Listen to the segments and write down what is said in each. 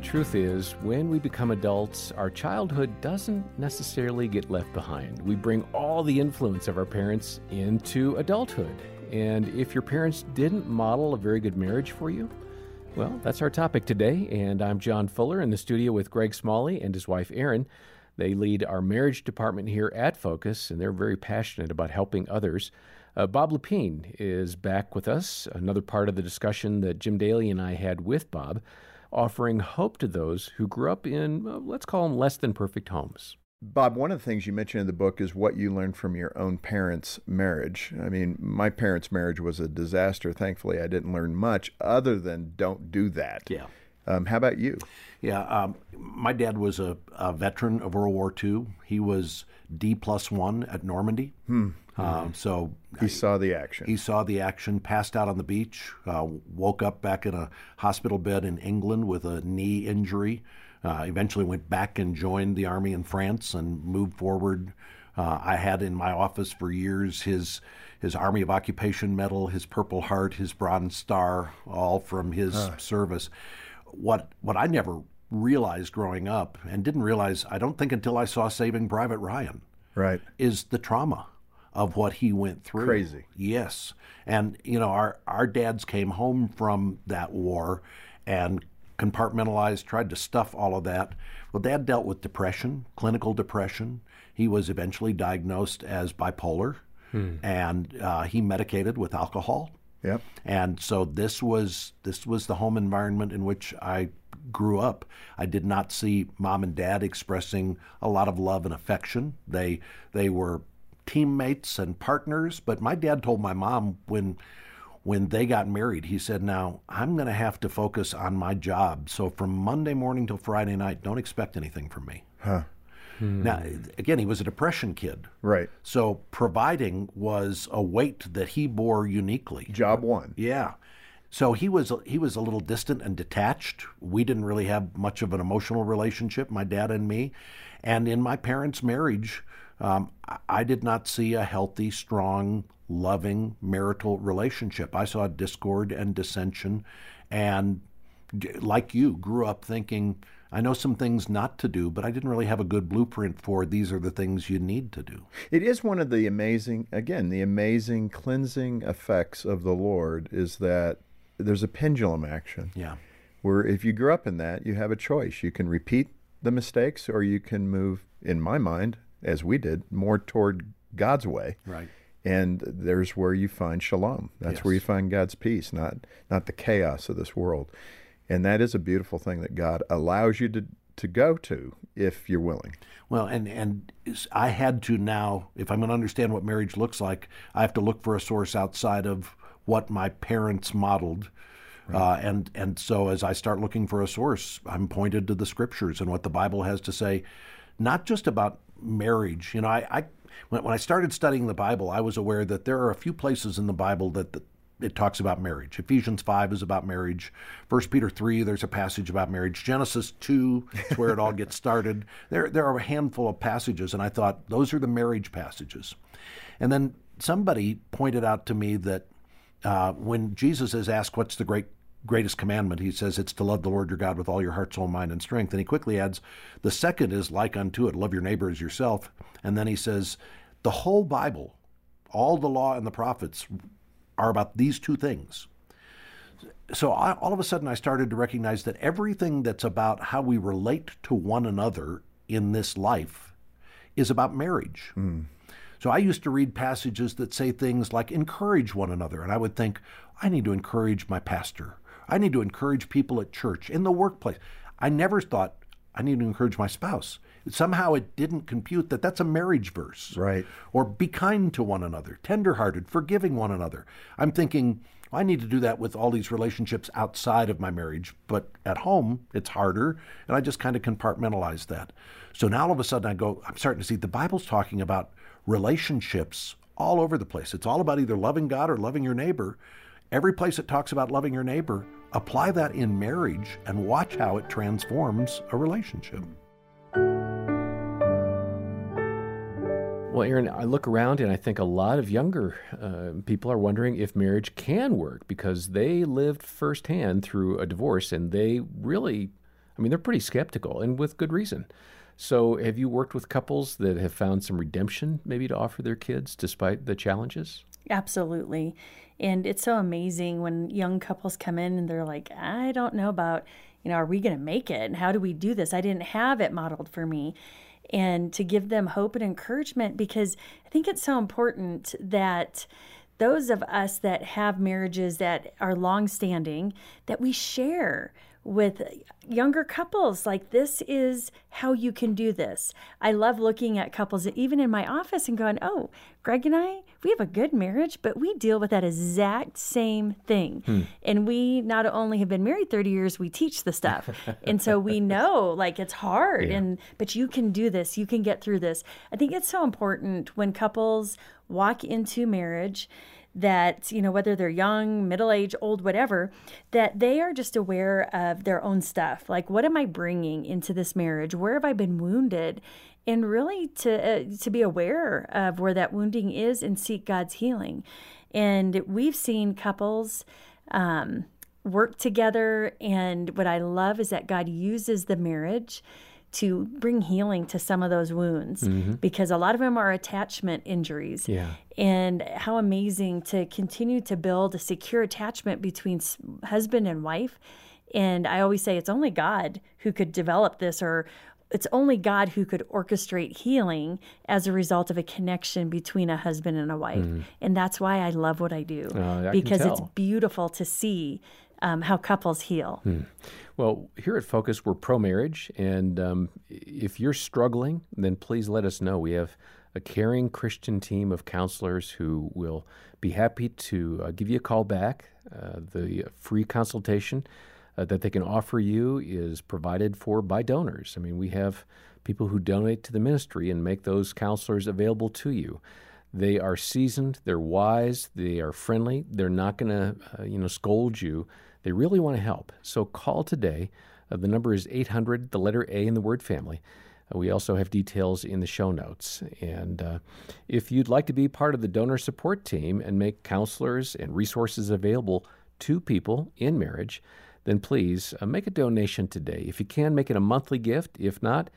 truth is, when we become adults, our childhood doesn't necessarily get left behind. We bring all the influence of our parents into adulthood. And if your parents didn't model a very good marriage for you, well, that's our topic today. And I'm John Fuller in the studio with Greg Smalley and his wife, Erin. They lead our marriage department here at Focus, and they're very passionate about helping others. Uh, Bob Lepine is back with us, another part of the discussion that Jim Daly and I had with Bob, offering hope to those who grew up in, uh, let's call them less than perfect homes. Bob, one of the things you mentioned in the book is what you learned from your own parents' marriage. I mean, my parents' marriage was a disaster. Thankfully, I didn't learn much other than don't do that. Yeah. Um, how about you? Yeah, um, my dad was a, a, veteran of World War II. He was D plus one at Normandy. Hmm. Um, so he saw the action. He saw the action. Passed out on the beach. Uh, woke up back in a hospital bed in England with a knee injury. Uh, eventually went back and joined the army in France and moved forward. Uh, I had in my office for years his his Army of Occupation Medal, his Purple Heart, his Bronze Star, all from his service. What what I never realized growing up, and didn't realize, I don't think until I saw Saving Private Ryan, right, is the trauma of what he went through. Crazy. Yes. And, you know, our, our dads came home from that war and compartmentalized, tried to stuff all of that. Well, dad dealt with depression, clinical depression. He was eventually diagnosed as bipolar hmm. and uh, he medicated with alcohol. Yep. And so this was this was the home environment in which I grew up. I did not see mom and dad expressing a lot of love and affection. They they were teammates and partners. But my dad told my mom when when they got married, he said, "Now I'm going to have to focus on my job. So from Monday morning till Friday night, don't expect anything from me." Huh. Hmm. Now, again, he was a depression kid. Right. So providing was a weight that he bore uniquely. Job one. Yeah. So he was he was a little distant and detached. We didn't really have much of an emotional relationship, my dad and me. And in my parents' marriage, um, I did not see a healthy, strong, loving marital relationship. I saw discord and dissension, and like you, grew up thinking, I know some things not to do, but I didn't really have a good blueprint for these are the things you need to do. It is one of the amazing, again, the amazing cleansing effects of the Lord is that there's a pendulum action. Yeah. Where if you grew up in that, you have a choice. You can repeat the mistakes or you can move, in my mind, as we did, more toward God's way. Right. And there's where you find shalom. That's yes. where you find God's peace, not not the chaos of this world. And that is a beautiful thing that God allows you to to go to if you're willing. Well, and and I had to now, if I'm going to understand what marriage looks like, I have to look for a source outside of what my parents modeled. Uh, and and so as I start looking for a source, I'm pointed to the scriptures and what the Bible has to say, not just about marriage. You know, I, I when, when I started studying the Bible, I was aware that there are a few places in the Bible that, that it talks about marriage. Ephesians 5 is about marriage. 1 Peter 3, there's a passage about marriage. Genesis 2 is where it all gets started. There, there are a handful of passages, and I thought those are the marriage passages. And then somebody pointed out to me that uh, when Jesus is asked, What's the great greatest commandment, he says it's to love the Lord your God with all your heart, soul, mind, and strength. And he quickly adds, the second is like unto it, love your neighbor as yourself. And then he says, the whole Bible, all the law and the prophets are about these two things. So I, all of a sudden, I started to recognize that everything that's about how we relate to one another in this life is about marriage. Mm. So I used to read passages that say things like encourage one another. And I would think, I need to encourage my pastor I need to encourage people at church, in the workplace. I never thought I need to encourage my spouse. Somehow it didn't compute that that's a marriage verse. Right. Or be kind to one another, tenderhearted, forgiving one another. I'm thinking, I need to do that with all these relationships outside of my marriage, but at home it's harder, and I just kind of compartmentalize that. So now all of a sudden I go, I'm starting to see the Bible's talking about relationships all over the place. It's all about either loving God or loving your neighbor. Every place it talks about loving your neighbor, apply that in marriage and watch how it transforms a relationship. Well, Erin, I look around and I think a lot of younger uh, people are wondering if marriage can work because they lived firsthand through a divorce and they really, I I mean, they're pretty skeptical, and with good reason. So, have you worked with couples that have found some redemption maybe to offer their kids despite the challenges? Absolutely. And it's so amazing when young couples come in and they're like, I don't know about, you know, are we going to make it? And how do we do this? I didn't have it modeled for me. And to give them hope and encouragement because I think it's so important that those of us that have marriages that are long standing, that we share with younger couples. Like this is how you can do this. I love looking at couples even in my office and going oh greg and i we have a good marriage but we deal with that exact same thing. Hmm. and we not only have been married 30 years we teach the stuff. And so we know like it's hard yeah. and but you can do this. You can get through this. I think it's so important when couples walk into marriage that, you know, whether they're young, middle age, old, whatever, that they are just aware of their own stuff. Like, what am I bringing into this marriage? Where have I been wounded? And really to, uh, to be aware of where that wounding is and seek God's healing. And we've seen couples um, work together. And what I love is that God uses the marriage to bring healing to some of those wounds mm-hmm. because a lot of them are attachment injuries. Yeah. And how amazing to continue to build a secure attachment between husband and wife. And I always say it's only God who could develop this or it's only God who could orchestrate healing as a result of a connection between a husband and a wife. Mm. And that's why I love what I do uh, I because it's beautiful to see um, how couples heal. Mm. Well, here at Focus, we're pro marriage. And um, if you're struggling, then please let us know. We have a caring Christian team of counselors who will be happy to uh, give you a call back. Uh, the free consultation uh, that they can offer you is provided for by donors. I mean, we have people who donate to the ministry and make those counselors available to you. They are seasoned, they're wise, they are friendly. They're not going to, uh, you know, scold you they really want to help. So call today. Uh, the number is 800, the letter A in the word family. Uh, we also have details in the show notes. And uh, if you'd like to be part of the donor support team and make counselors and resources available to people in marriage, then please uh, make a donation today. If you can, make it a monthly gift. If not,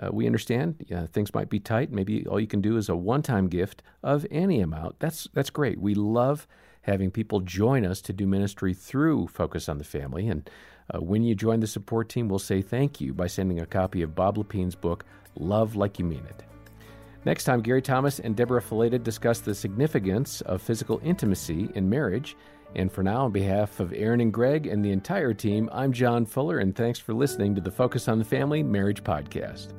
uh, we understand things might be tight. Maybe all you can do is a one-time gift of any amount. That's that's great. We love having people join us to do ministry through Focus on the Family. And uh, when you join the support team, we'll say thank you by sending a copy of Bob Lepine's book, Love Like You Mean It. Next time, Gary Thomas and Deborah Fileta discuss the significance of physical intimacy in marriage. And for now, on behalf of Erin and Greg and the entire team, I'm John Fuller, and thanks for listening to the Focus on the Family Marriage Podcast.